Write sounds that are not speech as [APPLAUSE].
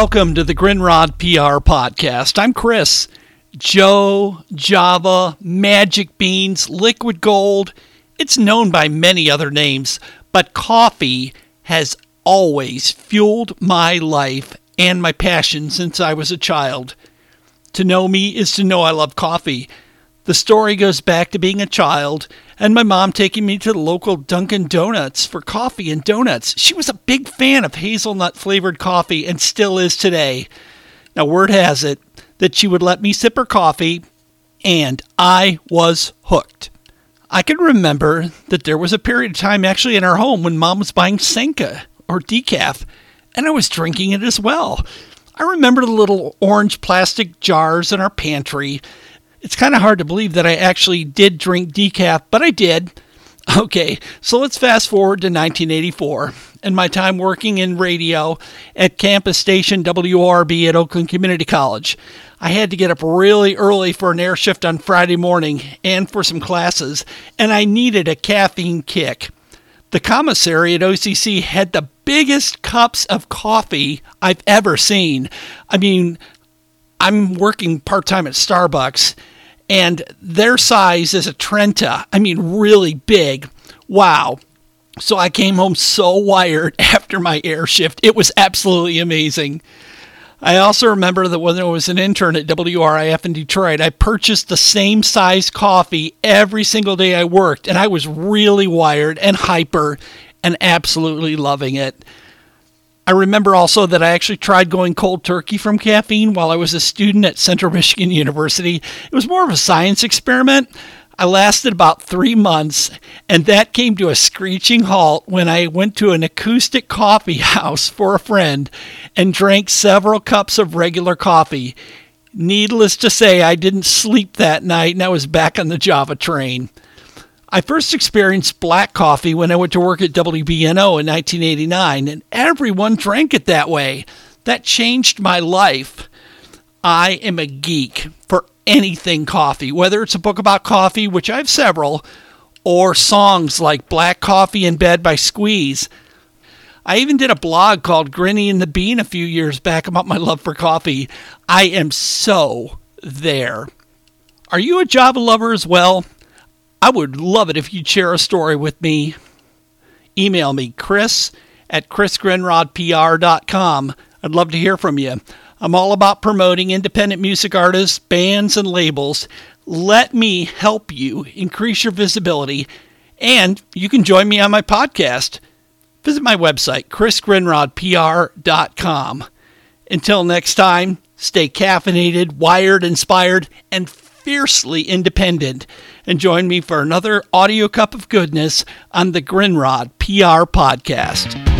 Welcome to the Grinrod PR podcast. I'm Chris. Joe, Java, Magic Beans, Liquid Gold. It's known by many other names, but coffee has always fueled my life and my passion since I was a child. To know me is to know I love coffee. The story goes back to being a child and my mom taking me to the local Dunkin' Donuts for coffee and donuts. She was a big fan of hazelnut flavored coffee and still is today. Now, word has it that she would let me sip her coffee, and I was hooked. I can remember that there was a period of time actually in our home when mom was buying Sanka or decaf, and I was drinking it as well. I remember the little orange plastic jars in our pantry it's kind of hard to believe that I actually did drink decaf, but I did. [LAUGHS] Okay, so let's fast forward to 1984 and my time working in radio at campus station WRB at Oakland Community College. I had to get up really early for an air shift on Friday morning and for some classes, and I needed a caffeine kick. The commissary at OCC had the biggest cups of coffee I've ever seen. I mean, I'm working part time at Starbucks, and their size is a Trenta. I mean, really big. Wow. So I came home so wired [LAUGHS] after my air shift. It was absolutely amazing. I also remember that when I was an intern at WRIF in Detroit, I purchased the same size coffee every single day I worked, and I was really wired and hyper and absolutely loving it. I remember also that I actually tried going cold turkey from caffeine while I was a student at Central [LAUGHS] Michigan University. It was more of a science experiment. I lasted about three months, and that came to a screeching halt when I went to an acoustic coffee [LAUGHS] house for a friend and drank several cups of regular coffee. Needless to say, I didn't sleep that night and I was back on the Java train. I first experienced black coffee when I went to work at WBNO in 1989, and everyone drank it that way. That changed my life. I am a geek for anything coffee, whether it's a book about coffee, which I have several, or songs like Black Coffee in Bed by Squeeze. I even did a blog called Grinny and the Bean a few years back about my love for coffee. I am so there. Are you a Java lover as well? I would love it if you'd share a story with me. Email me, chris at chrisgrinrodpr.com. I'd love to hear from you. I'm all about promoting independent music artists, bands, and labels. Let me help you increase your visibility, and you can join me on my podcast. Visit my website, chrisgrinrodpr.com. Until next time, stay caffeinated, wired, inspired, and fiercely independent and join me for another audio cup of goodness on the Grinrod PR podcast.